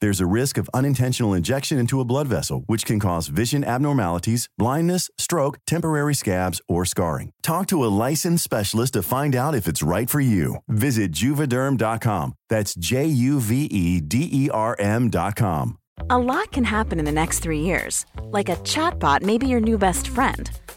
There's a risk of unintentional injection into a blood vessel, which can cause vision abnormalities, blindness, stroke, temporary scabs, or scarring. Talk to a licensed specialist to find out if it's right for you. Visit juvederm.com. That's J U V E D E R M.com. A lot can happen in the next three years. Like a chatbot may be your new best friend.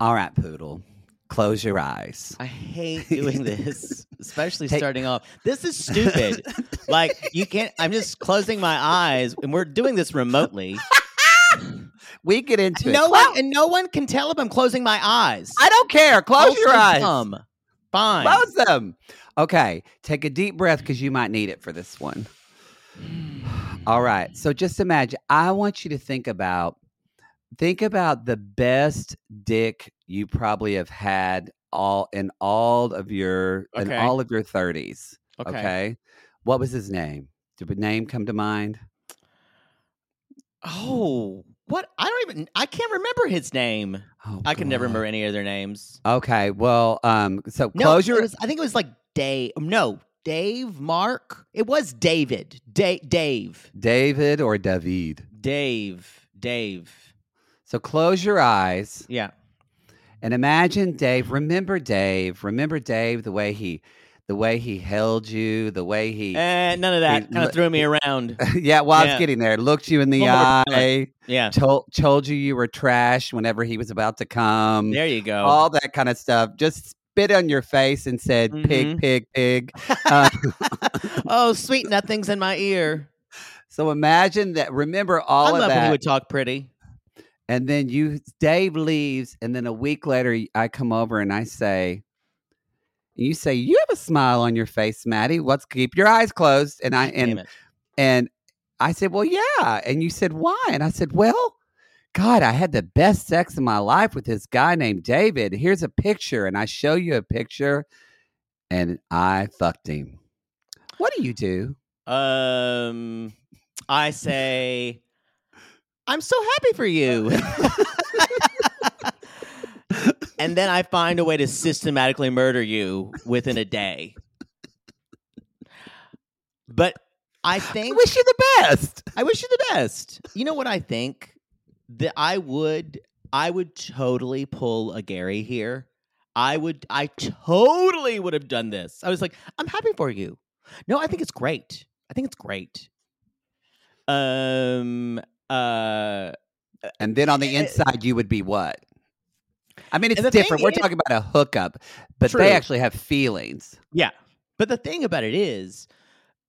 All right, Poodle. Close your eyes. I hate doing this, especially starting off. This is stupid. like you can't. I'm just closing my eyes, and we're doing this remotely. We get into no it. one and no one can tell if I'm closing my eyes. I don't care. Close your eyes. dumb. Fine. Close them. Okay. Take a deep breath because you might need it for this one. All right. So just imagine. I want you to think about think about the best dick you probably have had all in all of your in all of your 30s. Okay. Okay. What was his name? Did a name come to mind? Oh, what? I don't even. I can't remember his name. Oh, I can never remember any of their names. Okay. Well, um, so No, close your was, I think it was like Dave. No, Dave. Mark. It was David. Da- Dave. David or David. Dave. Dave. So close your eyes Yeah. And imagine Dave. Remember Dave. Remember Dave the way he the way he held you, the way he Eh, none of that kind of threw me around. Yeah, well, I was getting there. Looked you in the eye. Yeah. told told you you were trash whenever he was about to come. There you go. All that kind of stuff. Just spit on your face and said pig, Mhm. pig, pig. Uh, oh, sweet nothings in my ear. so imagine that. Remember all I of love when that. he would talk pretty. And then you, Dave leaves, and then a week later, I come over and I say, you say, you have a smile on your face, Maddie. Let's keep your eyes closed. And I and and I said, well, yeah. And you said, why? And I said, well, God, I had the best sex in my life with this guy named David. Here's a picture, and I show you a picture, and I fucked him. What do you do? Um, I say, I'm so happy for you. and then I find a way to systematically murder you within a day. But I I think wish you the best. I wish you the best. You know what I think? That I would I would totally pull a Gary here. I would I totally would have done this. I was like, I'm happy for you. No, I think it's great. I think it's great. Um uh And then on the Eh, eh, inside, you would be what? I mean, it's And the thing different. We're is- talking about a hookup, but True. they actually have feelings. yeah. But the thing about it is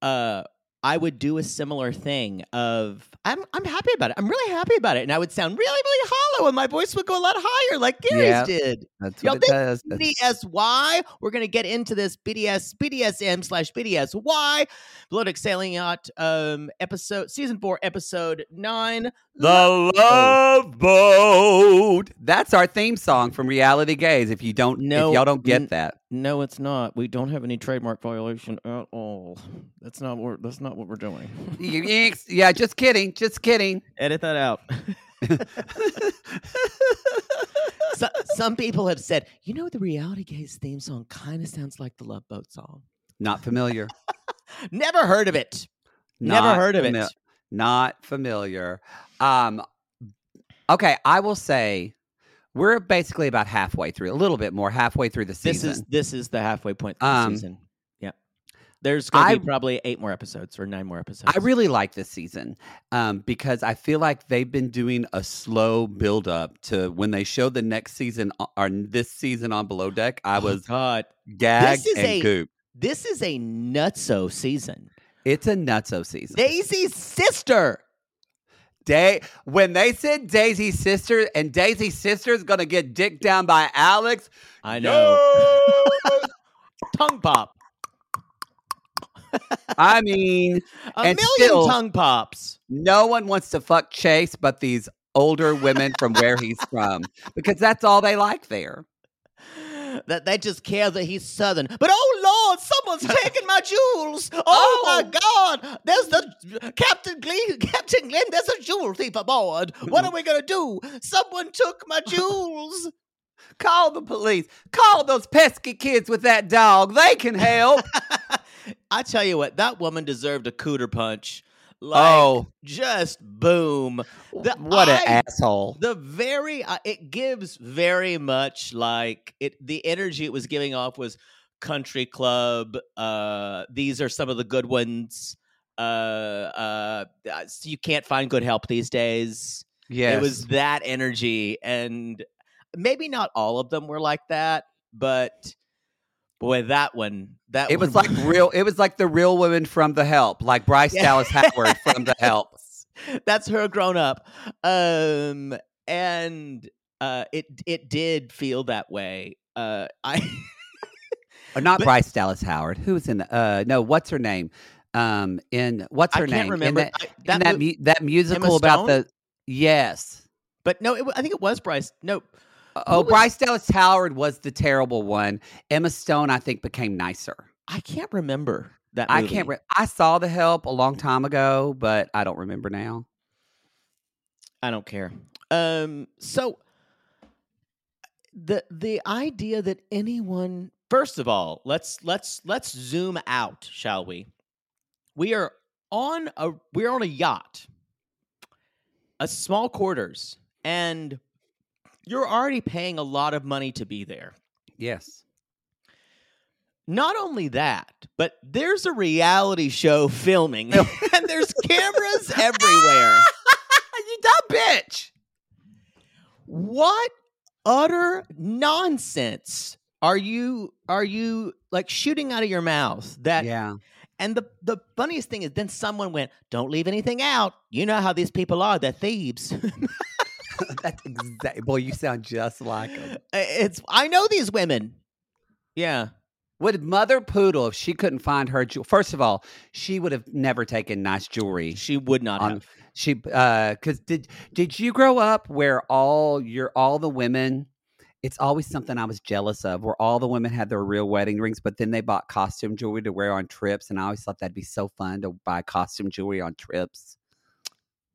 uh I would do a similar thing of I'm I'm happy about it. I'm really happy about it. And I would sound really, really hollow and my voice would go a lot higher, like Gary's Yeah. did. That's Y'all what it does. BDSY. We're gonna get into this BDS BDSM slash BDSY Below Deck Sailing Yacht um episode season four episode nine. The Love Boat. That's our theme song from Reality Gays. If you don't, No, if y'all don't get n- that, No, it's not. We don't have any trademark violation at all. That's not what that's not what we're doing. You- you- yeah, just kidding, just kidding. Edit that out. so, some people have said, you know, the Reality Gays theme song kind of sounds like the Love Boat song. Not familiar. Never heard of it. Never heard of fami- it. Not familiar. Um, okay, I will say we're basically about halfway through, a little bit more, halfway through the season. This is this is the halfway point of the Um, season. Yeah. There's going to be probably eight more episodes or nine more episodes. I really like this season um, because I feel like they've been doing a slow build up to when they show the next season or this season on Below Deck. I Oh, was God. gagged is and a- gooped. This is a nutso season. It's a nutso season. Daisy's sister. Day when they said Daisy's sister and Daisy's sister is gonna get dicked down by Alex. I know. tongue pop. I mean, A million still- tongue pops. no one wants to fuck Chase but these older women from where he's from because that's all they like there. That they just care that he's southern. But oh Lord, someone's taking my jewels. Oh, my oh. God. There's the Captain Glenn Captain Glenn, there's a jewel thief aboard. What are we gonna do? Someone took my jewels. Call the police. Call those pesky kids with that dog. They can help. I tell you what, that woman deserved a cooter punch. Like oh, just boom. The- what an I- asshole. The very uh, it gives very much like it the energy it was giving off was country club. Uh these are some of the good ones. Uh uh uh, you can't find good help these days. Yeah, It was that energy and maybe not all of them were like that, but boy that one that It was like real. It was like the real women from The Help, like Bryce Yeah. Dallas Howard from The Help. that's her grown up um and uh it it did feel that way uh i Or not But- Bryce Dallas Howard. Who was in the? Uh, no, what's her name? Um, in what's i her can't name? remember in that, I- in that that, mu- that musical about the. Yes. but no it, i think it was bryce no Oh, was- Bryce Dallas Howard was the terrible one. Emma Stone, I think, became nicer. i can't remember that I can't. Re- I saw The Help a long time ago, but I don't remember now. i don't care um so the the idea that anyone first of all let's let's let's zoom out shall we we are on a we're on a yacht a small quarters and you're already paying a lot of money to be there Yes. not only that but there's a reality show filming and there's cameras everywhere you dumb bitch. what utter nonsense are you are you like shooting out of your mouth that yeah. and the the funniest thing is then someone went don't leave anything out you know how these people are they're thieves That's exactly. Boy, you sound just like him. it's i know these women yeah Would Mother Poodle, if she couldn't find her jewel, first of all, she would have never taken nice jewelry. she would not on- have She, uh, because did did you grow up where all your all the women? It's always something I was jealous of, where all the women had their real wedding rings, but then they bought costume jewelry to wear on trips, and I always thought that'd be so fun to buy costume jewelry on trips.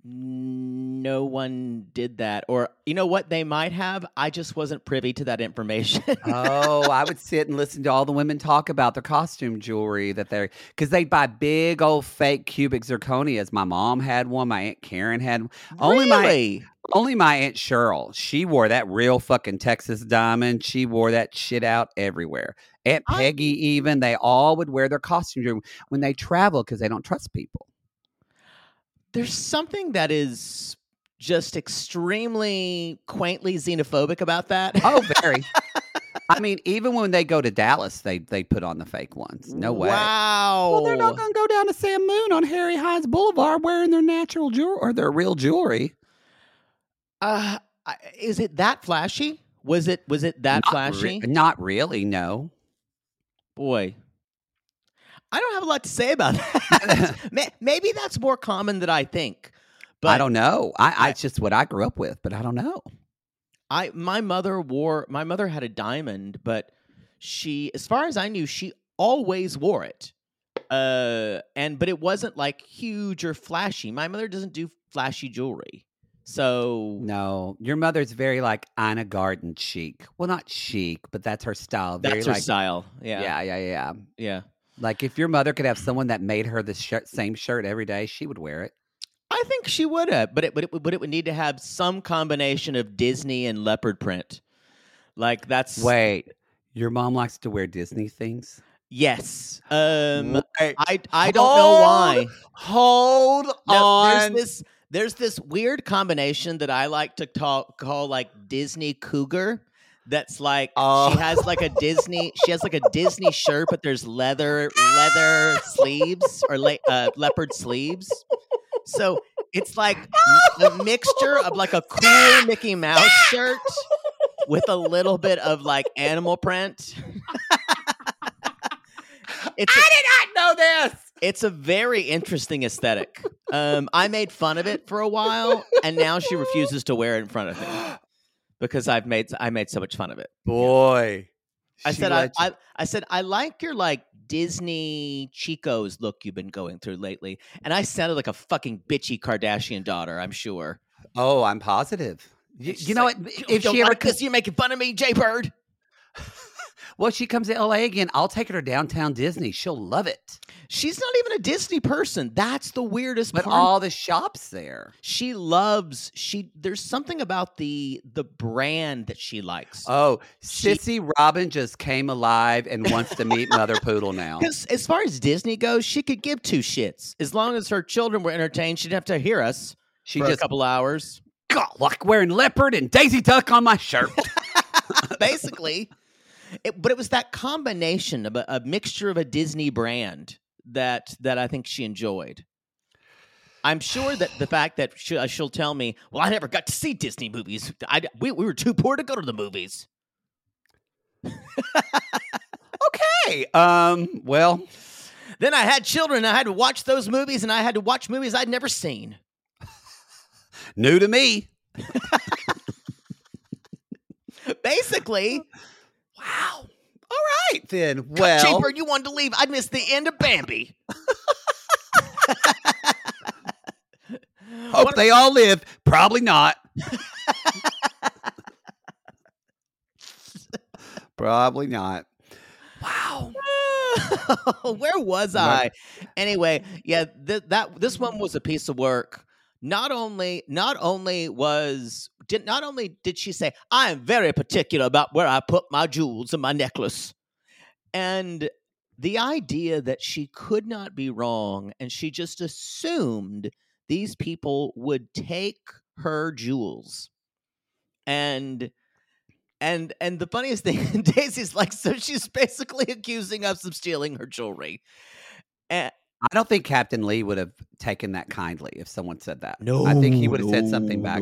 No one did that or you know what they might have i just wasn't privy to that information oh, I would sit and listen to all the women talk about their costume jewelry that they're because they buy big old fake cubic zirconias. My mom had one. My aunt Karen had. one. Only my only my aunt Cheryl. She wore that real fucking Texas diamond. She wore that shit out everywhere. Aunt I- Peggy, even they all would wear their costume jewelry when they travel because they don't trust people. There's something that is just extremely quaintly xenophobic about that. Oh, very. I mean, even when they go to Dallas, they they put on the fake ones. No way. Wow. Well, they're not going to go down to Sam Moon on Harry Hines Boulevard wearing their natural jewelry or their real jewelry. Uh, is it that flashy? Was it was it that Not re- flashy? not really, no. Boy, I don't have a lot to say about that. Maybe that's more common than I think. But I don't know. I, I it's just what I grew up with, but I don't know. I my mother wore my mother had a diamond, but she, as far as I knew, she always wore it. Uh, and but it wasn't like huge or flashy. My mother doesn't do flashy jewelry, so No, your mother's very like Ina Garten chic. Well, not chic, but that's her style. Very that's her like, style. Yeah, yeah, yeah, yeah. yeah. Like if your mother could have someone that made her the shirt, same shirt every day, she would wear it. I think she would have, but it but it, would- but it would need to have some combination of Disney and leopard print. Like that's Wait, your mom likes to wear Disney things? yes. Um, Wait, I I don't know why. Hold No, there's this there's this weird combination that I like to call call like Disney cougar. That's like Oh. she has like a Disney she has like a Disney shirt, but there's leather leather sleeves or le- uh, leopard sleeves. So it's like a mixture of like a cool Mickey Mouse shirt with a little bit of like animal print. it's a, I did not know this. it's a very interesting aesthetic. Um, I made fun of it for a while, and now she refuses to wear it in front of me because I've made I made so much fun of it. Boy. I said I, I I said I like your like Disney Chico's look you've been going through lately, and I sounded like a fucking bitchy Kardashian daughter. I'm sure. Oh, I'm positive. You, you know like, what? If she ever because you're making fun of me, Jay Bird. Well, she comes to LA again, I'll take her to downtown Disney. She'll love it. She's not even a Disney person. That's the weirdest But part. all the shops there. she loves she. There's something about the the brand that she likes. Oh, She- Sissy Robin just came alive and wants to meet Mother Poodle now. As far as Disney goes, she could give two shits. As long as her children were entertained, she'd have to hear us She for just a couple hours. got like wearing leopard and Daisy Duck on my shirt. Basically, it, but it was that combination of a, a mixture of a Disney brand that that I think she enjoyed. I'm sure that the fact that she, uh, she'll tell me, "Well, I never got to see Disney movies. I, we, we were too poor to go to the movies." okay. Um. Well, Then I had children. I had to watch those movies, and I had to watch movies I'd never seen. new to me. Basically, Wow. All right then. well, Well, Jaybird, you wanted to leave. I'd miss the end of Bambi. hope they all live. Probably not. Probably not. Wow. Where was I? Anyway, yeah, th- that this one was a piece of work. Not only, not only was did not only did she say, "I am very particular about where I put my jewels and my necklace," and the idea that she could not be wrong, and she just assumed these people would take her jewels, and and and the funniest thing, Daisy's like, so she's basically accusing us of stealing her jewelry. And I don't think Captain Lee would have taken that kindly if someone said that. No, I think he would have said something back.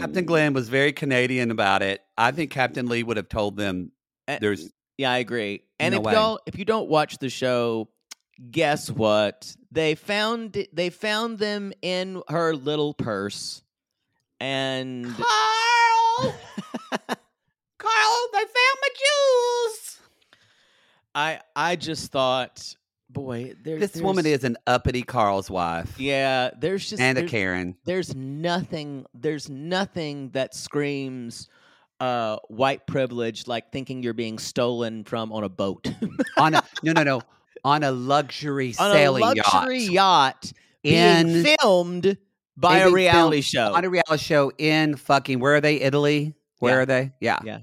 Captain Glenn was very Canadian about it. I think Captain Lee would have told them Eh, there's Yeah, I agree. And No if way. y'all if you don't watch the show, guess what? They found they found them in her little purse. And Carl. Carl, they found my jewels. I I just thought, boy, there, This woman is an uppity Carl's wife Yeah, there's just and a Karen. there's nothing there's nothing that screams uh white privilege like thinking you're being stolen from on a boat on a no no no on a luxury sailing yacht. on sailing a luxury yacht yacht, being in filmed by a reality show on a reality show in fucking where are they? Italy? Where Yeah. are they? Yeah. Yeah.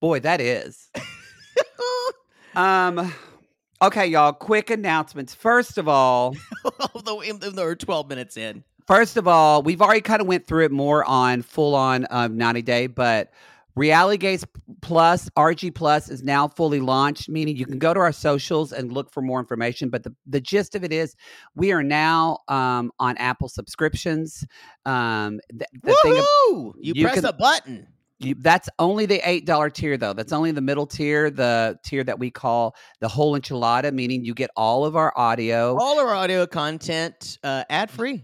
Boy, that is. um okay, y'all, quick announcements. First of all, although we're 12 minutes in first of all, we've already kind of went through it more on full on um, 90 day, but Reality Gays Plus, RG Plus is now fully launched, meaning you can go to our socials and look for more information. But the, the gist of it is we are now um, on Apple subscriptions. Um, the, the thing of- you, you press can- a button. You, that's only the eight dollar tier though. That's only the middle tier, the tier that we call the whole enchilada, meaning you get all of our audio. All our audio content uh, ad free.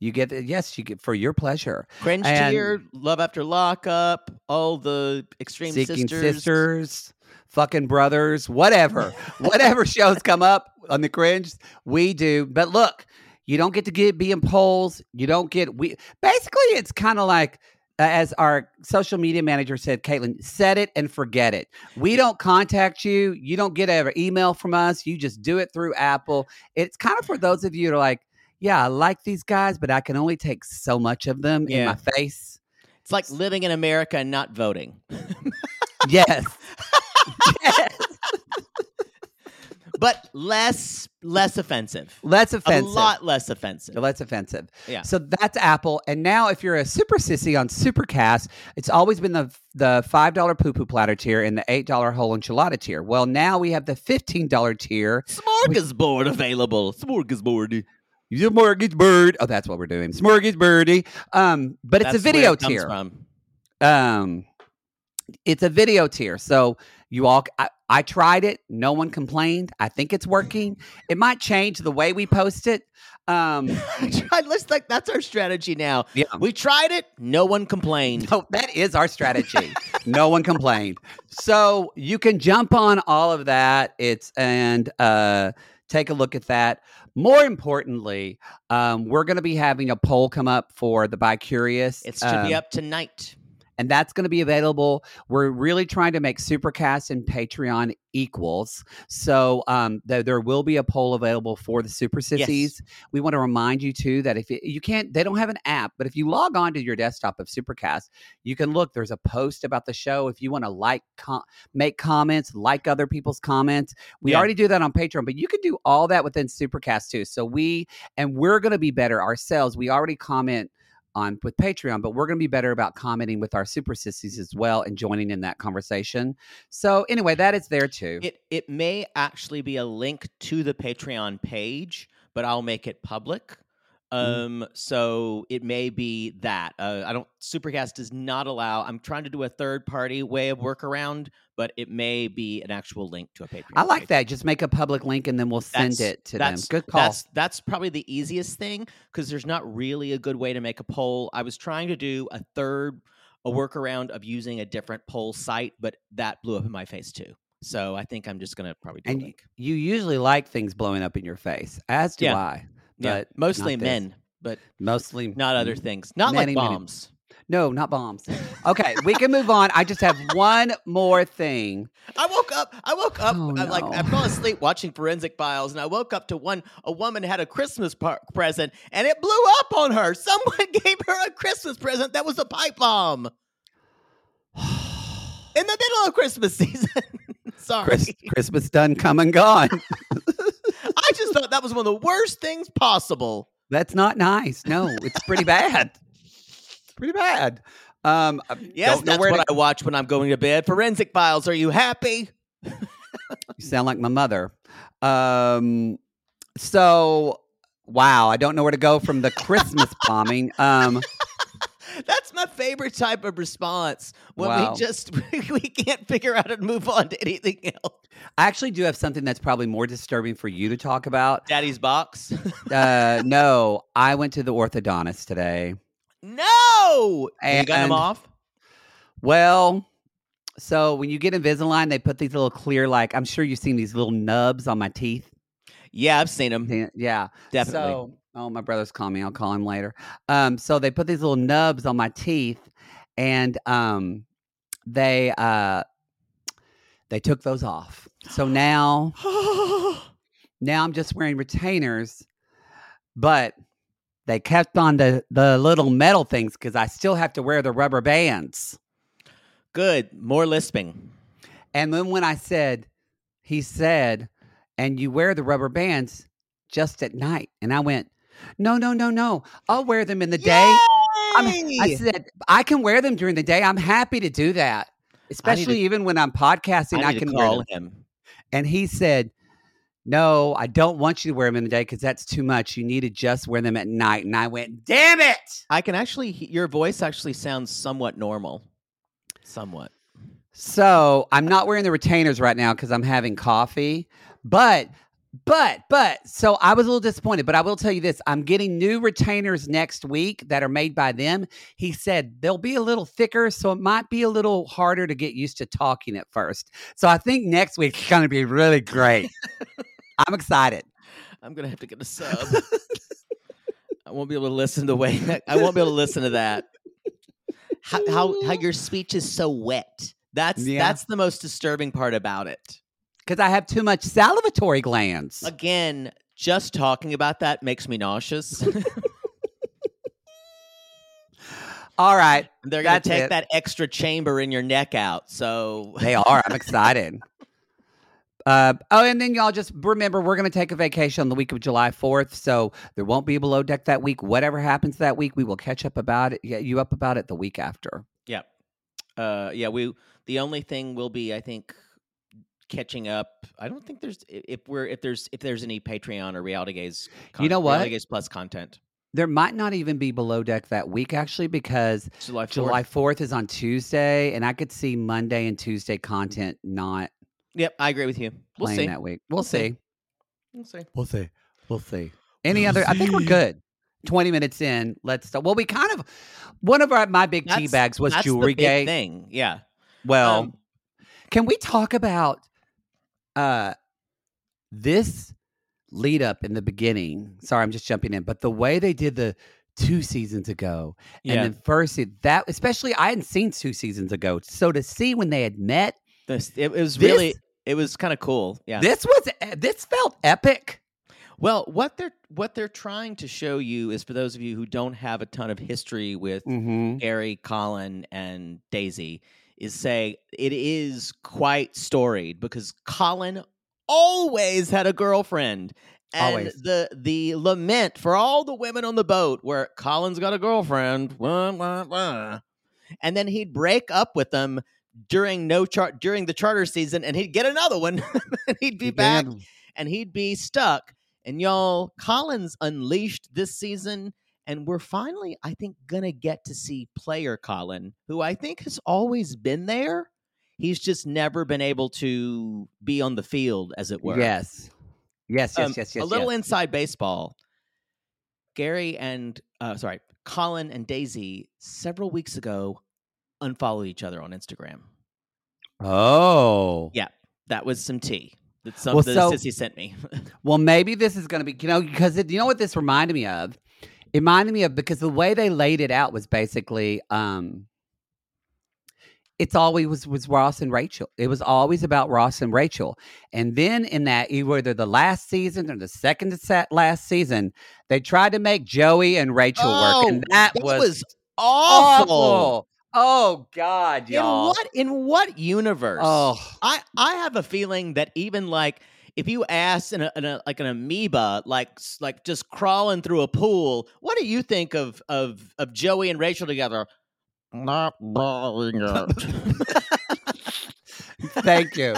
You get yes, you get for your pleasure. Cringe And- tier, love after lockup, all the extreme Seeking sisters. sisters, fucking brothers, whatever, whatever shows come up on the cringe, we do. But look, you don't get to get be in polls. You don't get we. Basically, it's kind of like. As our social media manager said, Caitlin, set it and forget it. We don't contact you. You don't get an email from us. You just do it through Apple. It's kind of for those of you who are like, yeah, I like these guys, but I can only take so much of them in my face. It's like living in America and not voting. Yes. yes. but less less offensive. Less offensive. A lot less offensive. Less offensive. Yeah. So that's Apple. And now, if you're a super sissy on Supercast, it's always been the the five dollar poo poo platter tier and the eight dollar whole enchilada tier. Well, now we have the fifteen dollar tier. Smorgasbord available. Smorgasbord. Smorgasbord. Oh, that's what we're doing. Smorgasbordy. Um, but it's That's a video it tier. From. Um, it's a video tier. So you all, I, I tried it. No one complained. I think it's working. It might change the way we post it. Um, I tried. Let's like that's our strategy now. yeah. We tried it. No one complained. No, that is our strategy. no one complained. So you can jump on all of that. It's and uh, take a look at that. More importantly, um, we're going to be having a poll come up for the By Curious. It should be um, up tonight. And that's going to be available. We're really trying to make Supercast and Patreon equals. So um, there, there will be a poll available for the Super Sissies. We want to remind you too that if it, you can't, they don't have an app, but if you log on to your desktop of Supercast, you can look. There's a post about the show. If you want to like, com- make comments, like other people's comments, we Yeah. already do that on Patreon, but you can do all that within Supercast too. So we and we're going to be better ourselves. We already comment on with Patreon, but we're going to be better about commenting with our super sissies as well and joining in that conversation. So anyway, that is there too. It it may actually be a link to the Patreon page, but I'll make it public. Mm-hmm. Um, so it may be that. Uh, I don't. Supercast does not allow. I'm trying to do a third party way of workaround, but it may be an actual link to a Patreon. I like page. that. Just make a public link and then we'll send That's- it to them. that's, Good call. That's that's probably the easiest thing because there's not really a good way to make a poll. I was trying to do a third a workaround of using a different poll site, but that blew up in my face too. So I think I'm just gonna probably do and a y- link. you usually like things blowing up in your face, as do Yeah. I. Yeah, But mostly men, but Mostly not other things. Not many, like many- bombs. No, not bombs. Okay, we can move on. I just have one more thing. I woke up. I woke up. Oh, I, like I fell asleep watching Forensic Files, and I woke up to one. A woman had a Christmas par- present, and it blew up on her. Someone gave her a Christmas present that was a pipe bomb in the middle of Christmas season. Sorry, Chris, Christmas done, come and gone. I just thought that was one of the worst things possible. That's not nice. No, it's pretty bad. Pretty bad. Um, I Yes, that's what to- I watch when I'm going to bed. Forensic Files. Are you happy? You sound like my mother. Um, so wow, I don't know where to go from the Christmas bombing. Um, That's my favorite type of response when Wow. we just we can't figure out how to move on to anything else. I actually do have something that's probably more disturbing for you to talk about. Daddy's box. Uh, no, I went to the orthodontist today. no, and you got him off. Well, so when you get Invisalign, they put these little clear, like I'm sure you've seen these little nubs on my teeth. Yeah, I've seen them. Yeah. Definitely. So, oh, my brother's calling me. I'll call him later. Um, so they put these little nubs on my teeth, and um, they uh, they took those off. So now, now I'm just wearing retainers, but they kept on the the little metal things because I still have to wear the rubber bands. Good. More lisping. And then when I said, he said, and you wear the rubber bands just at night, and I went, no, no, no, no, I'll wear them in the day. I mean, I said, I can wear them during the day. I'm happy to do that. especially even when I'm podcasting. I, I, can to wear them. him. And he said, "No, I don't want you to wear them in the day because that's too much. You need to just wear them at night." And I went, "Damn it!" I can actually. Your voice actually sounds somewhat normal. Somewhat. So I'm not wearing the retainers right now because I'm having coffee. But, but, but, so I was a little disappointed. But I will tell you this I'm getting new retainers next week that are made by them. He said they'll be a little thicker, so it might be a little harder to get used to talking at first. So I think next week's going to be really great. I'm excited. I'm gonna have to get a sub. I won't be able to listen to the way. I won't be able to listen to that. How how, how your speech is so wet. That's Yeah. that's the most disturbing part about it. Because I have too much salivatory glands. Again, just talking about that makes me nauseous. All right. They're gonna take it. that extra chamber in your neck out. So They are. I'm excited. Uh, oh, and then y'all just remember we're going to take a vacation on the week of July 4th, so there won't be below deck that week. Whatever happens that week, we will catch up about it. Get you up about it the week after. Yeah. Uh yeah, we the only thing will be I think catching up. I don't think there's if we're if there's if there's any Patreon or Reality Gays You know what? Reality Gays Plus content. There might not even be below deck that week actually because July 4th. July 4th is on Tuesday, and I could see Monday and Tuesday content not Yep, I agree with you. We'll see. that week. We'll We'll see. see. We'll see. We'll see. We'll see. Any other? I think we're good. 20 minutes in. Let's start. Well, we kind of, one of our my big tea bags was That's jewelry the big gate. thing. Yeah. Well, Um, Can we talk about uh this lead up in the beginning? Sorry, I'm just jumping in, but the way they did the two seasons ago, yeah. and then first that, especially I hadn't seen two seasons ago, so to see when they had met, this, it, it was this- really it was kind of cool. Yeah. this was this felt epic. well, what they're what they're trying to show you is for those of you who don't have a ton of history with Mm-hmm. Gary, Colin, and Daisy, is say it is quite storied because Colin always had a girlfriend. And Always. the the lament for all the women on the boat where Colin's got a girlfriend, and then he'd break up with them during no chart during the charter season, and he'd get another one, and he'd be back, and he'd be stuck. And y'all, Colin's unleashed this season, and we're finally, I think, gonna get to see player Colin, who I think has always been there. He's just never been able to be on the field, as it were. Yes. Yes, yes, Um, yes, yes. a little yes. inside baseball. Gary and uh, sorry, Colin and Daisy several weeks ago unfollowed each other on Instagram. Oh. Yeah. That was some tea that some Well, that so- Sissy sent me. Well, maybe this is going to be, you know, because it, you know what this reminded me of? It reminded me of because the way they laid it out was basically, um, it's always was, was Ross and Rachel. It was always about Ross and Rachel. And then in that, either the last season or the second to set last season, they tried to make Joey and Rachel work, and that, was, awful. awful. Oh God, y'all! In what in what universe? Oh, I I have a feeling that even like if you ask in a, a like an amoeba like like just crawling through a pool, what do you think of of of Joey and Rachel together? Not buying it. thank you.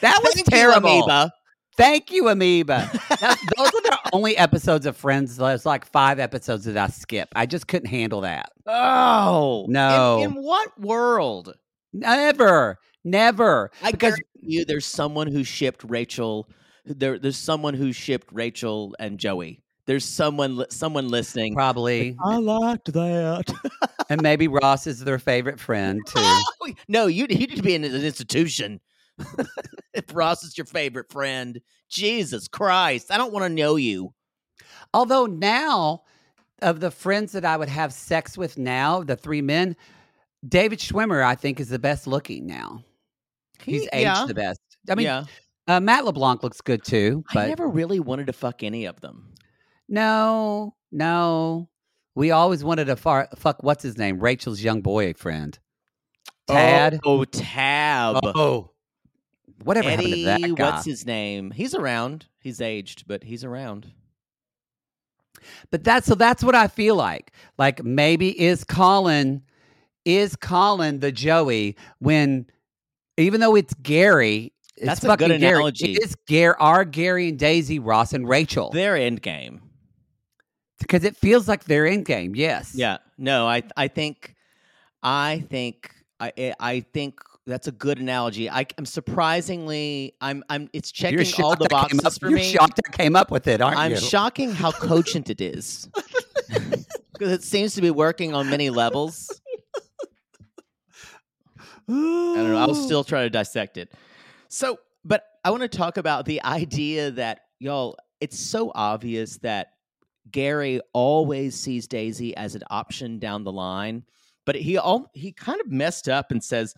That was Thank you, terrible. amoeba. Thank you, Amoeba. That- those are the only episodes of Friends. There's like five episodes that I skip. I just couldn't handle that. Oh No. In, what world? Never, never. I Because- you, there's someone who shipped Rachel. There, there's someone who shipped Rachel and Joey. There's someone, someone listening. Probably, I liked that. and maybe Ross is their favorite friend too. No, you you need to be in an institution. if Ross is your favorite friend, Jesus Christ, I don't want to know you. Although now, of the friends that I would have sex with now, the three men, David Schwimmer, I think, is the best looking now. He's He- aged yeah, the best. I mean, yeah. Uh, Matt LeBlanc looks good too, I never really wanted to fuck any of them. no, no. We always wanted to far, fuck what's his name, Rachel's young boyfriend, Tad. Oh, oh, Tab. Oh, whatever happened to that guy? what's his name? He's around. He's aged, but he's around. But that's so that's what I feel like. Like maybe is Colin is Colin the Joey when even though it's Gary, it's That's a good Gary. analogy. It is Gary, our Gary and Daisy, Ross and Rachel. Their end game. Because it feels like they're in game. Yes. Yeah. No, I I think I think I I- I think that's a good analogy. I, am surprisingly I'm I'm it's checking all the boxes up, for you're me. shocked I came up with it, aren't I'm you? shocking how cogent it is. Because it seems to be working on many levels. I don't know. I'll still try to dissect it. So, but I want to talk about the idea that y'all. It's so obvious that Gary always sees Daisy as an option down the line, but he all he kind of messed up and says.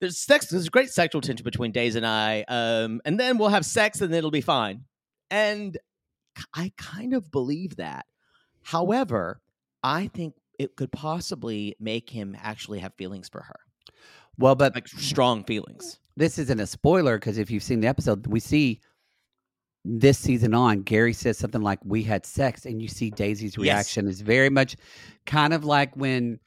There's sex. There's great sexual tension between Daisy and I, um, and then we'll have sex, and it'll be fine. And I kind of believe that. However, I think it could possibly make him actually have feelings for her, Well, but like strong feelings. This isn't a spoiler because if you've seen the episode, we see this season on, Gary says something like, We had sex, and you see Daisy's Yes. reaction is very much kind of like when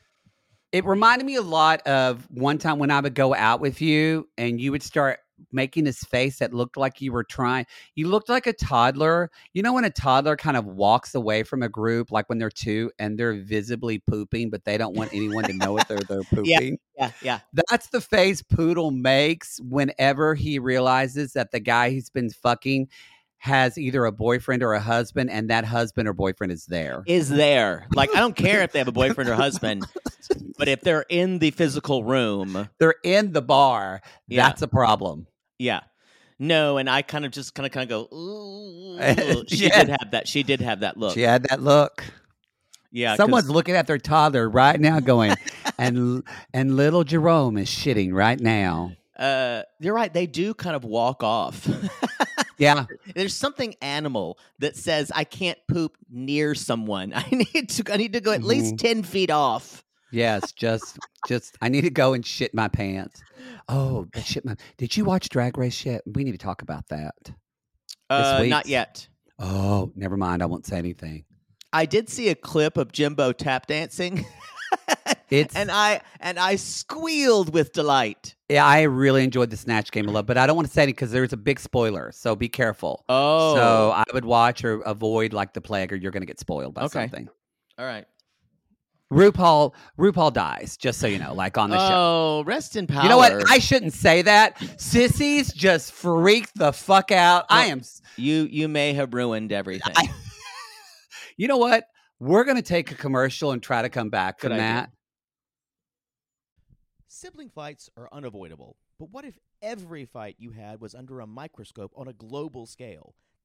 it reminded me a lot of one time when I would go out with you and you would start making his face that looked like you were trying you looked like a toddler you know when a toddler kind of walks away from a group like when they're two and they're visibly pooping but they don't want anyone to know it they're they're pooping Yeah, yeah. that's the face Poodle makes whenever he realizes that the guy he's been fucking has either a boyfriend or a husband, and that husband or boyfriend is there. Is there like I don't care if they have a boyfriend or husband, but if they're in the physical room, They're in the bar. Yeah. That's a problem. Yeah. No, and I kind of just kind of kind of go. Ooh. She Yeah. did have that. She did have that look. She had that look. Yeah. Someone's looking at their toddler right now, going, and and little Jerome is shitting right now. Uh, you're right. They do kind of walk off. Yeah, There's something animal that says I can't poop near someone. I need to. I need to go at least ten feet off. Yes, just just I need to go and shit my pants. Oh, shit my. Did you watch Drag Race yet? We need to talk about that. Uh, not yet. Oh, never mind. I won't say anything. I did see a clip of Jimbo tap dancing, It's and I and I squealed with delight. yeah, I really enjoyed the Snatch Game a lot, but I don't want to say it because there's a big spoiler, so be careful. Oh, So I would watch or avoid like the plague, or you're going to get spoiled by Okay. something. all right. RuPaul RuPaul dies, just so you know, like on the show. Oh, rest in power. You know what? I shouldn't say that. Sissies just freak the fuck out. I am. you you may have ruined everything. I- You know what? We're going to take a commercial and try to come back Good from idea. that. Sibling fights are unavoidable, but what if every fight you had was under a microscope on a global scale?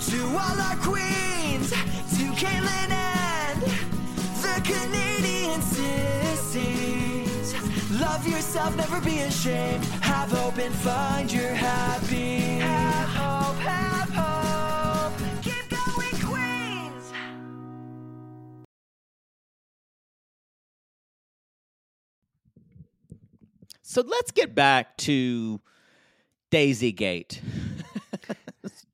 To all our queens, to Caitlin and the Canadian sissies. Love yourself, never be ashamed. Have hope and find your happy. Have hope, have hope. Keep going, Queens. So let's get back to Daisy Gate.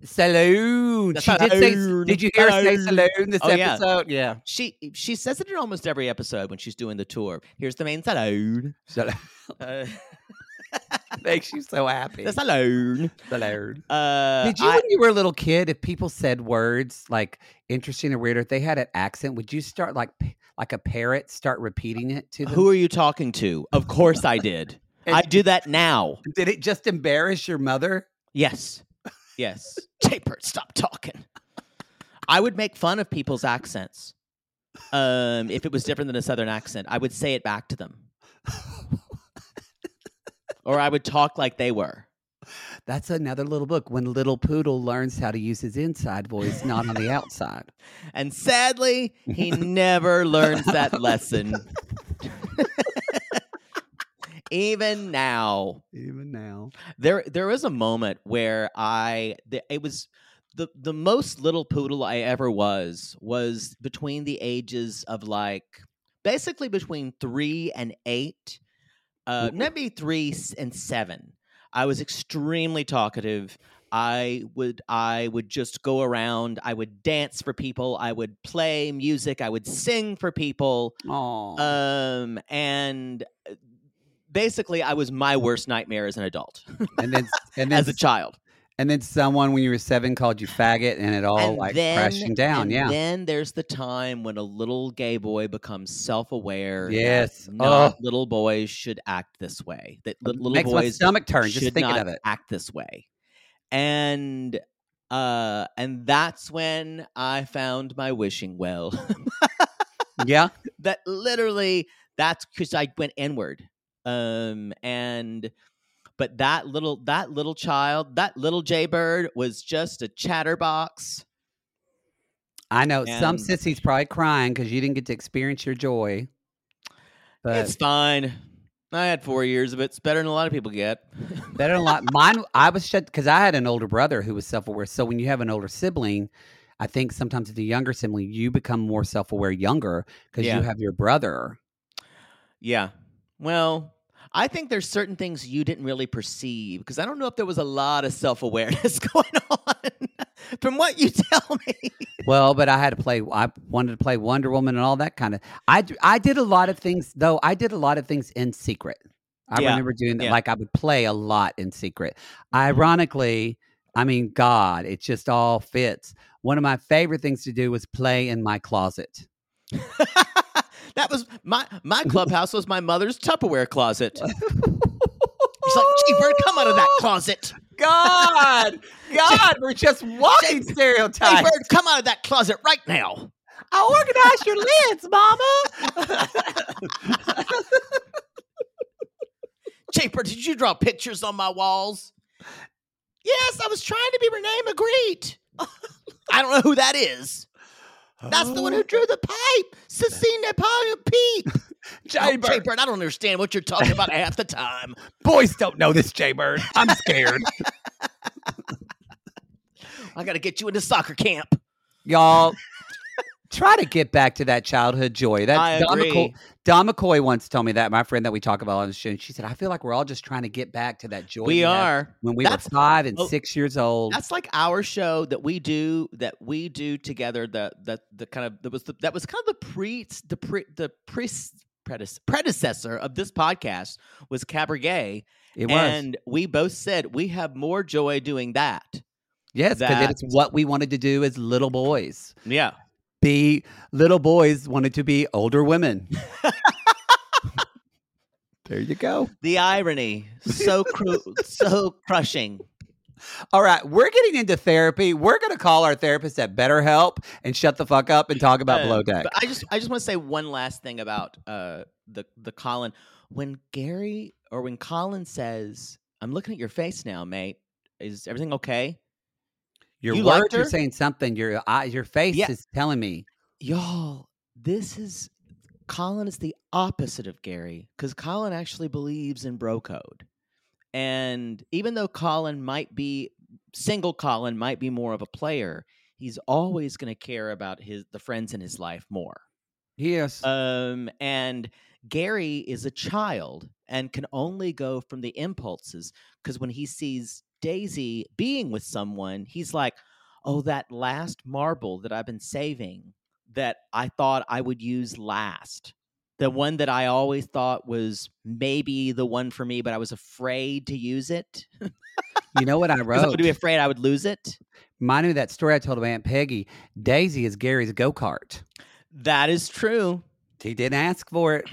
Saloon. She did say. saloon, Did you hear her say saloon. saloon this Oh, episode? Yeah. She she says it in almost every episode when she's doing the tour. Here's the main salon. Saloon. Uh, Makes you so happy. the salon. Saloon. Uh, Did you, I- when you were a little kid, if people said words like interesting or weird, or if they had an accent, would you start like like a parrot, start repeating it to them? who are you talking to? Of course I did. I do that now. Did it just embarrass your mother? Yes. Yes. Taper, stop talking. I would make fun of people's accents. Um, if it was different than a southern accent, I would say it back to them. or I would talk like they were. That's another little book. When little poodle learns how to use his inside voice, not on the outside. And sadly, he never learns that lesson. Even now. Even now. There there was a moment where I it was the the most little poodle I ever was was between the ages of like basically between 3 and 8 uh Ooh. maybe 3 s- and 7 I was extremely talkative I would I would just go around I would dance for people I would play music I would sing for people Oh, um and uh, basically I was my worst nightmare as an adult and then and then as a child. and then someone when you were seven called you faggot, and it all and like then, crashing down. and Yeah. Then there's the time when a little gay boy becomes self-aware. Yes. not Oh. little boys should act this way. That li- little Makes my boys stomach turn just should thinking of it. act this way. And uh and that's when I found my wishing well. Yeah. that literally that's because I went inward. Um and but that little that little child, that little Jaybird was just a chatterbox. I know some And- sissies probably crying because you didn't get to experience your joy. But it's fine. I had four years of it. It's better than a lot of people get. better than a lot. Mine, I was shut because I had an older brother who was self aware. So when you have an older sibling, I think sometimes with the younger sibling, you become more self aware younger because Yeah. you have your brother. Yeah. Well, I think there's certain things you didn't really perceive because I don't know if there was a lot of self awareness going on from what you tell me. Well, but I had to play. I wanted to play Wonder Woman and all that kind of. I I did a lot of things though. I did a lot of things in secret. I Yeah, remember doing that. yeah. Like I would play a lot in secret. Mm-hmm. Ironically, I mean, God, it just all fits. One of my favorite things to do was play in my closet. that was my my clubhouse was my mother's Tupperware closet. She's like, Cheaper, come out of that closet. God, God, we're just walking stereotypes. Jaybird, come out of that closet right now. I organize your lids, Mama. Jaybird, did you draw pictures on my walls? Yes, I was trying to be Renee Magritte. I don't know who that is. That's the one who drew the pipe. Cecile Napoleon Pete. Jaybird. Oh, Jaybird, I don't understand what you're talking about half the time. Boys don't know this, Jaybird. I'm scared. I got to get you into soccer camp. Y'all, try to get back to that childhood joy. That Don. McCoy, Don McCoy once told me that. My friend that we talk about on the show, she said, "I feel like we're all just trying to get back to that joy We are. when we That's- were five and oh, six years old." That's like our show that we do that we do together. The the the kind of that was the, that was kind of the pre the pre the pre predecessor of this podcast was Cabaret, It was and we both said we have more joy doing that. yes, because it's what we wanted to do as little boys. Yeah, Be little boys wanted to be older women. there you go. the irony so cru- so crushing. All right, we're getting into therapy. We're going to call our therapist at BetterHelp and shut the fuck up and talk about Uh, Below Deck. I just I just want to say one last thing about uh the the Colin when Gary or when Colin says, "I'm looking at your face now, mate. Is everything okay?" Your you words are saying something. Your your face Yeah. is telling me. Y'all, this is Colin is the opposite of Gary because Colin actually believes in bro code. And even though Colin might be single Colin might be more of a player, he's always going to care about his the friends in his life more. Yes. Um, and Gary is a child and can only go from the impulses because when he sees Daisy being with someone, he's like, "Oh, that last marble that I've been saving that I thought I would use last." The one that I always thought was maybe the one for me, but I was afraid to use it. You know what I wrote? would be afraid I would lose it. Me of that story I told of Aunt Peggy. Daisy is Gary's go kart. That is true. He didn't ask for it.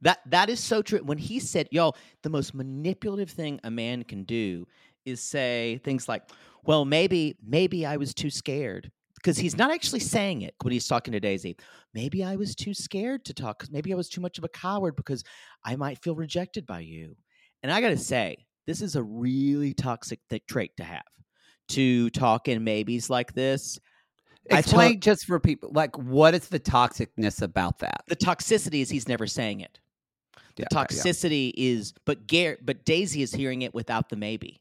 That that is so true. When he said, "Yo, the most manipulative thing a man can do is say things like, "Well, maybe maybe I was too scared." Because he's not actually saying it when he's talking to Daisy. Maybe I was too scared to talk. Maybe I was too much of a coward because I might feel rejected by you. And I got to say, this is a really toxic th- trait to have. To talk in maybes like this. I Explain just for people, like, what is the toxicness about that? the toxicity is he's never saying it. The Yeah, okay, yeah. toxicity is, but Gary, but Daisy is hearing it without the maybe.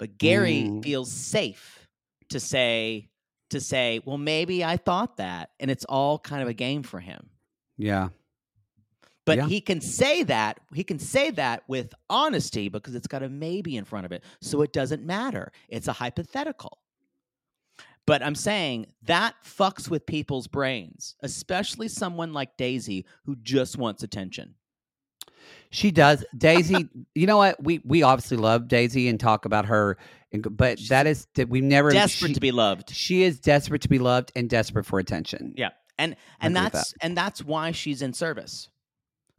But Gary Mm. feels safe to say to say, well, maybe I thought that, and it's all kind of a game for him. Yeah. But Yeah. he can say that he can say that with honesty because it's got a maybe in front of it, so it doesn't matter. It's a hypothetical. But I'm saying that fucks with people's brains, especially someone like Daisy who just wants attention. She does. Daisy, you know what? We we obviously love Daisy and talk about her, but that is that we never Desperate she, to be loved. She is desperate to be loved and desperate for attention. Yeah. And and that's and that's why she's in service.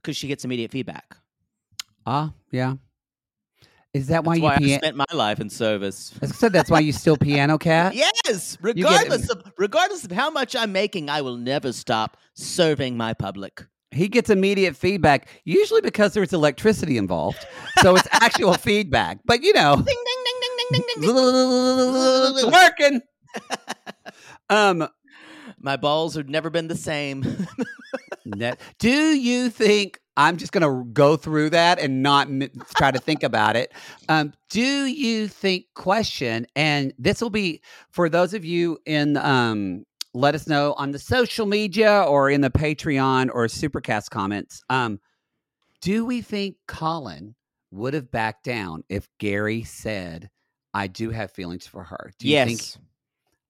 Cuz she gets immediate feedback. Ah, yeah. Is that why That's you why I spent my life in service. I said that's why you still piano cat. Yes, get- regardless of regardless of how much I'm making, I will never stop serving my public. He gets immediate feedback, usually because there's electricity involved, so it's actual feedback. But you know, Ding ding ding ding ding ding ding. it's working. Um, My balls have never been the same. Net- Do you think I'm just going to go through that and not m- try to think about it? Um, do you think question and this will be for those of you in um, let us know on the social media or in the Patreon or Supercast comments. Um, do we think Colin would have backed down if Gary said, "I do have feelings for her"? Do you yes. think?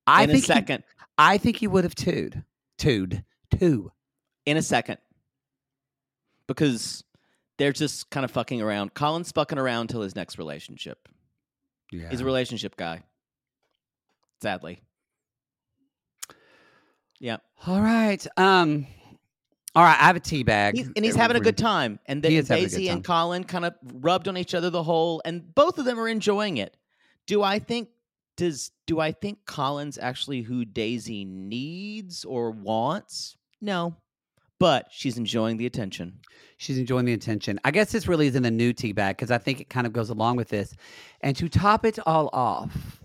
I in think a he- second. I think he would have tooed, tooed, too. in a second. Because they're just kind of fucking around. Colin's fucking around till his next relationship. Yeah. He's a relationship guy. Sadly. Yeah. All right. Um. All right. I have a tea bag, He's, and he's having a good time. And then is having a good Daisy and. Colin kind of rubbed on each other the whole and both of them are enjoying it. Do I think does do I think Colin's actually who Daisy needs or wants? No. But she's enjoying the attention. She's enjoying the attention. I guess this really isn't a new tea bag because I think it kind of goes along with this. And to top it all off,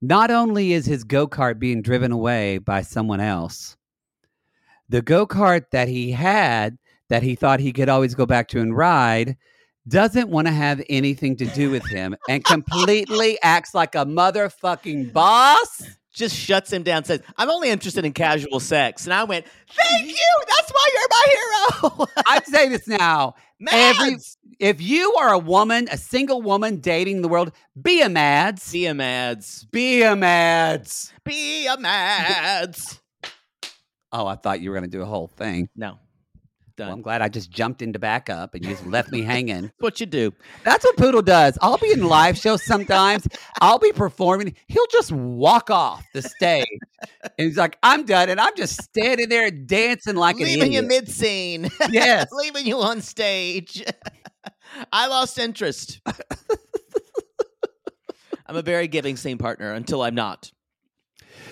not only is his go kart being driven away by someone else, the go kart that he had that he thought he could always go back to and ride doesn't want to have anything to do with him and completely acts like a motherfucking boss. just shuts him down, says, I'm only interested in casual sex. And I went, Thank you. That's why you're my hero. I'd say this now. Every Mads! If you are a woman, a single woman dating the world, be a Mads. Be a Mads. Be a Mads. Be a Mads. Oh, I thought you were going to do a whole thing. No. Done. Well, I'm glad I just jumped into backup and you just left me hanging. That's what you do. That's what Poodle does. I'll be in live shows sometimes. I'll be performing. He'll just walk off the stage. and he's like, I'm done. And I'm just standing there dancing like an Leaving you mid scene. Yes. Leaving you on stage. I lost interest. I'm a very giving scene partner until I'm not.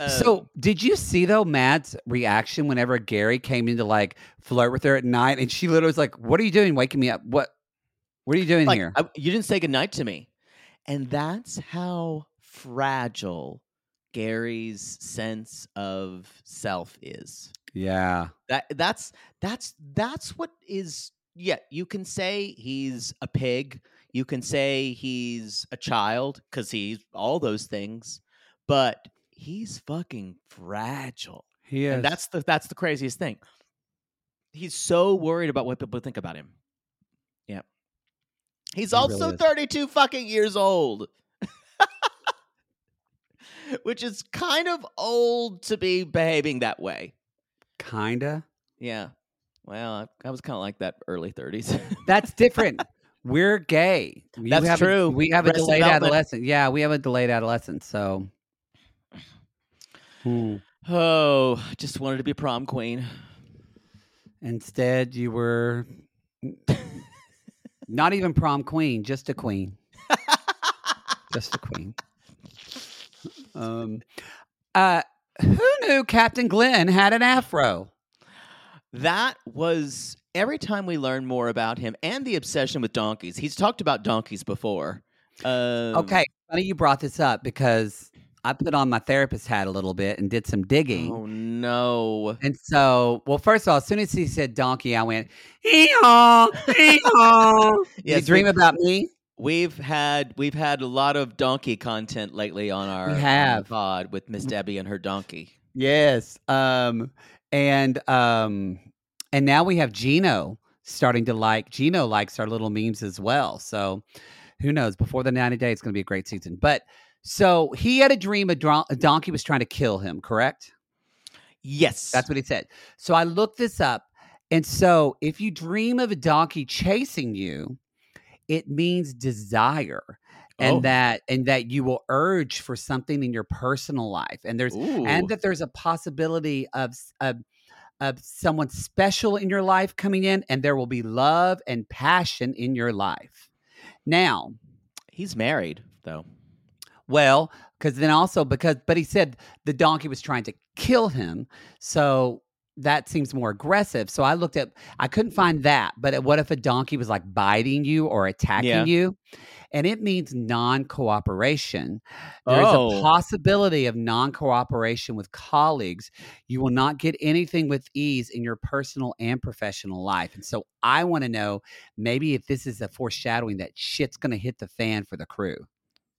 So, Um, did you see though Mads' reaction whenever Gary came in to like flirt with her at night, and she literally was like, "What are you doing, waking me up? What? What are you doing like, here?" I- you didn't say goodnight to me. And that's how fragile Gary's sense of self is. yeah, That that's that's that's what is yeah, you can say he's a pig, you can say he's a child cuz he's all those things, but he's fucking fragile. he is. And that's the that's the craziest thing. He's so worried about what people think about him. Yeah. He's He also really 32 fucking years old. Which is kind of old to be behaving that way. Kinda. Yeah. Well, I, I was kind of like that early 30s. That's different. We're gay. You That's a- true. we have a delayed adolescence. Yeah, we have a delayed adolescence. So, Hmm. oh, just wanted to be prom queen. instead, you were not even prom queen, just a queen. just a queen. Um, uh, who knew Captain Glenn had an afro? That was every time we learn more about him and the obsession with donkeys. He's talked about donkeys before. Um, Okay, funny you brought this up because I put on my therapist hat a little bit and did some digging. Oh no. And so, well, first of all, as soon as he said donkey, I went, hee-haw. Yes, you dream we- about me? We've had we've had a lot of donkey content lately on our the have. pod with Miss Debbie and her donkey. Yes. Um, and um, and now we have Gino starting to like Gino likes our little memes as well. So who knows? Before the 90 days, it's gonna be a great season. But so he had a dream a, dron- a donkey was trying to kill him, correct? Yes, That's what he said. So I looked this up. And so if you dream of a donkey chasing you, it means desire. And Oh. that and that you will urge for something in your personal life. And there's Ooh. and that there's a possibility of of of someone special in your life coming in, and there will be love and passion in your life. Now, he's married though. Well, because then also because, but he said the donkey was trying to kill him, so that seems more aggressive. So I looked at, I couldn't find that. But what if a donkey was like biting you or attacking Yeah. you? And it means non-cooperation. There is Oh. a possibility of non-cooperation with colleagues. You will not get anything with ease in your personal and professional life. And so I want to know maybe if this is a foreshadowing that shit's going to hit the fan for the crew.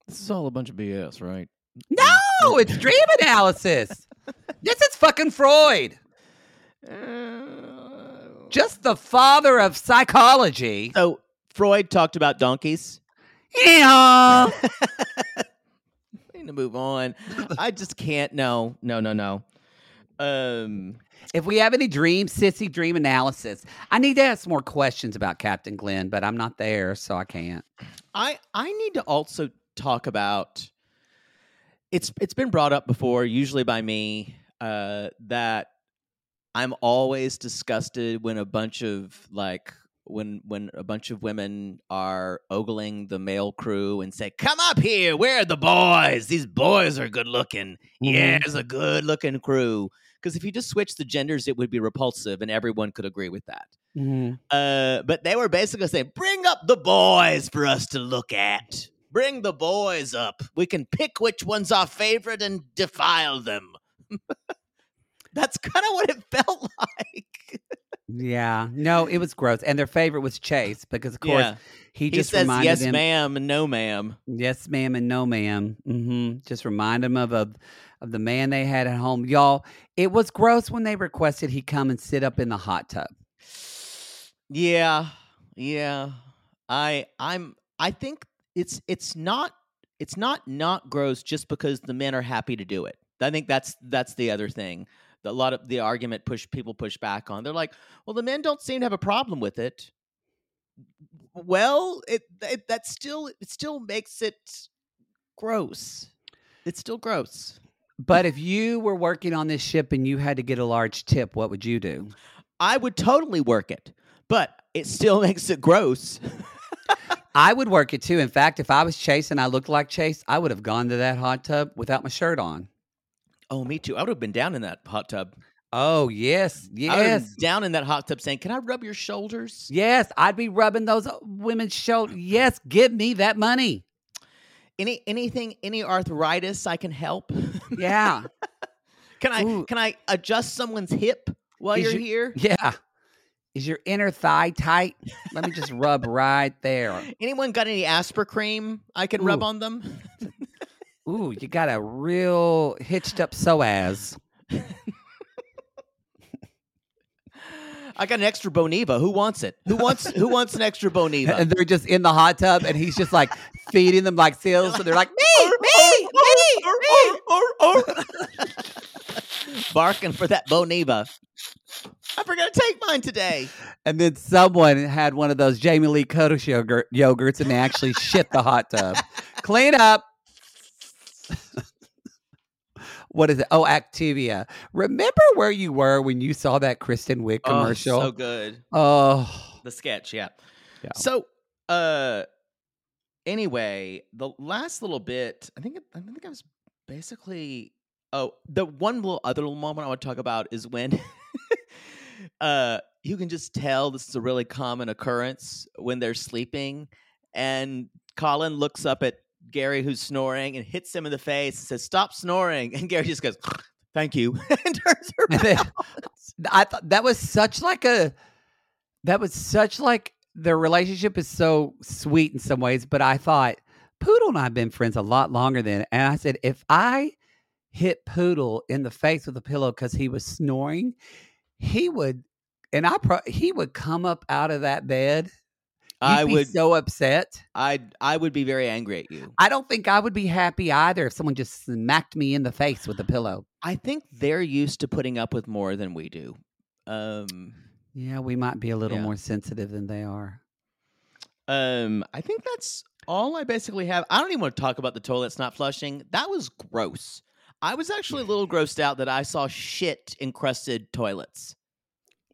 This is all a bunch of BS, right? No, it's dream analysis. this is fucking Freud. Just the father of psychology. so Freud talked about donkeys. Yeah. Need to move on. I just can't. No, no, no, no. Um, if we have any dream, sissy dream analysis, I need to ask more questions about Captain Glenn, but I'm not there, so I can't. I I need to also talk about. It's it's been brought up before, usually by me, uh, that I'm always disgusted when a bunch of like when when a bunch of women are ogling the male crew and say, "Come up here, where are the boys. These boys are good looking. Yeah, it's a good looking crew." Because if you just switch the genders, it would be repulsive, and everyone could agree with that. Uh, but they were basically saying, "Bring up the boys for us to look at. Bring the boys up. We can pick which one's our favorite and defile them." That's kind of what it felt like. Yeah, no, it was gross, and their favorite was Chase because, of course, Yeah. he, He just says, reminded "Yes, him, ma'am," and "No, ma'am." Yes, ma'am, and no, ma'am. hmm Just remind him of a, of the man they had at home, y'all. It was gross when they requested he come and sit up in the hot tub. Yeah, yeah. I I'm I think it's it's not it's not not gross just because the men are happy to do it. I think that's that's the other thing. that A lot of the argument push people push back on. They're like, well, the men don't seem to have a problem with it. Well, it, it that still it still makes it gross. It's still gross. But if you were working on this ship and you had to get a large tip, what would you do? I would totally work it, but it still makes it gross. I would work it too. In fact, if I was Chase and I looked like Chase, I would have gone to that hot tub without my shirt on. Oh, me too. I would have been down in that hot tub. Oh, yes. Yes. down in that hot tub saying, "Can I rub your shoulders?" Yes. I'd be rubbing those uh, women's shoulders. Yes. Give me that money. Any anything, any arthritis I can help? Yeah. can I Ooh. can I adjust someone's hip while Is you're your- here? yeah. Is your inner thigh tight? Let me just rub right there. Anyone got any Aspercreme I can rub on them? Ooh, you got a real hitched up psoas. I got an extra Boniva. Who wants it? Who wants who wants an extra Boniva? and they're just in the hot tub, and he's just like feeding them like seals. So they're like, me, me, me, me. Barking for that Boniva. I forgot to take mine today. And then someone had one of those Jamie Lee Curtis yogurt, yogurts, and they actually shit the hot tub. Clean up. what is it? Oh, Activia. Remember where you were when you saw that Kristen Wiig commercial? Oh, so good. Oh, The sketch, yeah. Yeah. So, uh, anyway, the last little bit, I think, I think I was basically. Oh, the one little other little moment I want to talk about is when, uh, you can just tell this is a really common occurrence when they're sleeping, and Colin looks up at Gary who's snoring and hits him in the face and says, "Stop snoring," and Gary just goes, "Thank you," and turns around. I thought that was such like a that was such like their relationship is so sweet in some ways, but I thought Poodle and I have been friends a lot longer than and I said if I hit Poodle in the face with a pillow because he was snoring, he would and I pro- he would come up out of that bed. You'd I be would, so upset. I, I would be very angry at you. I don't think I would be happy either if someone just smacked me in the face with a pillow. I think they're used to putting up with more than we do. Um, Yeah, we might be a little Yeah. more sensitive than they are. um, I think that's all I basically have. I don't even want to talk about the toilets not flushing. That was gross. I was actually a little grossed out that I saw shit encrusted toilets.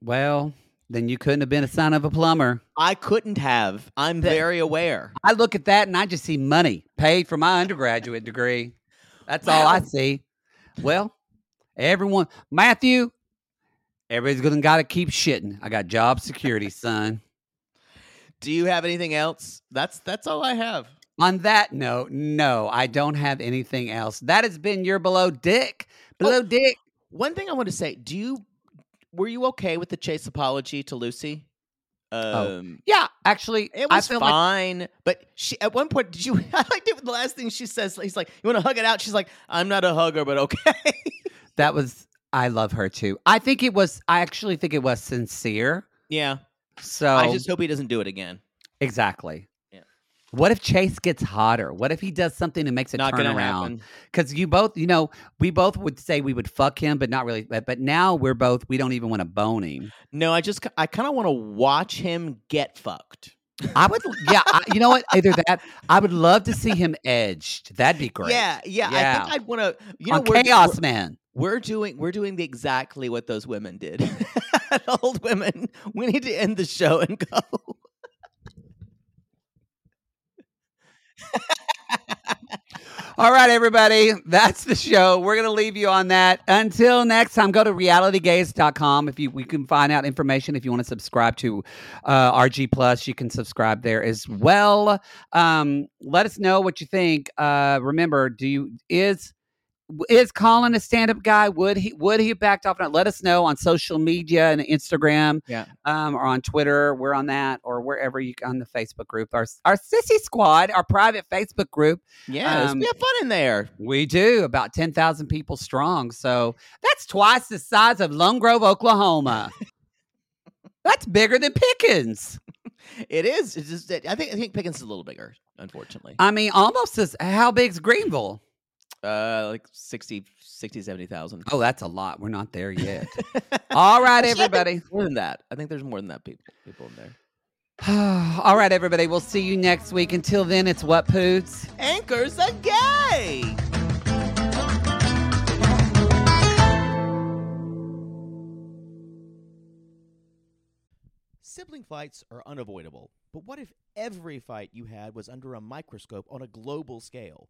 Well, then you couldn't have been a son of a plumber. I couldn't have. I'm That- very aware. I look at that and I just see money paid for my undergraduate degree. That's all I see. Well, everyone, Matthew, everybody's gonna got to keep shitting. I got job security, son. Do you have anything else? That's that's all I have. On that note, no, I don't have anything else. That has been your below dick, below dick. One thing I want to say: Do you were you okay with the chase apology to Lucy? Um, Yeah, actually, It I was feel like fine, but she at one point did you? I liked it. The last thing she says, he's like, "You want to hug it out?" She's like, "I'm not a hugger, but okay." that was. I love her too. I think it was. I actually think it was sincere. yeah, So I just hope he doesn't do it again. Exactly. What if Chase gets hotter? What if he does something that makes it not turn around? Because you both, you know, we both would say we would fuck him, but not really. But, but now we're both, we don't even want to bone him. No, I just I kind of want to watch him get fucked. I would, yeah, I, you know what? Either that, I would love to see him edged. That'd be great. Yeah, yeah, Yeah. I think I'd want to. You know, we're, Chaos we're, Man. we're doing we're doing the exactly what those women did. Old women, we need to end the show and go. All right, everybody. That's the show. We're going to leave you on that. Until next time, go to realitygays.com. If you we can find out information if you want to subscribe to uh, RG Plus, you can subscribe there as well. Um, let us know what you think. Uh, remember, do you is is Colin a stand-up guy? Would he would he have backed off? Let us know on social media and Instagram, Yeah. um, or on Twitter. We're on that, or wherever you on the Facebook group. Our our sissy squad, our private Facebook group. Yeah, Um, we have fun in there. We do about 10,000 people strong. So that's twice the size of Lone Grove, Oklahoma. that's bigger than Pickens. It is. It's just I think I think Pickens is a little bigger, unfortunately. I mean, almost as how big's Greenville? Uh, like 60, 60 70,000. Oh, that's a lot. We're not there yet. All right, Actually, I think everybody. More than that. I think there's more than that people people in there. All right, everybody. We'll see you next week. Until then, it's what poots. Anchors are gay. Sibling fights are unavoidable, but what if every fight you had was under a microscope on a global scale?